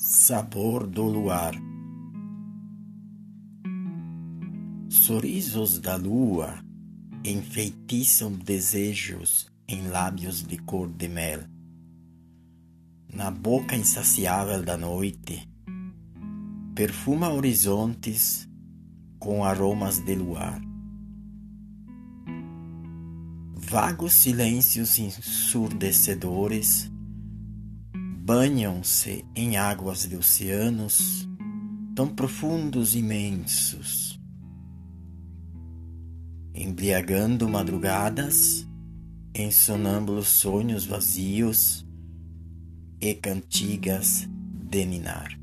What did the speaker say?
sabor do luar. Sorrisos da lua enfeitiçam desejos em lábios de cor de mel. Na boca insaciável da noite, perfuma horizontes com aromas de luar. Vagos silêncios ensurdecedores banham-se em águas de oceanos tão profundos e imensos, embriagando madrugadas em sonâmbulos sonhos vazios e cantigas de ninar.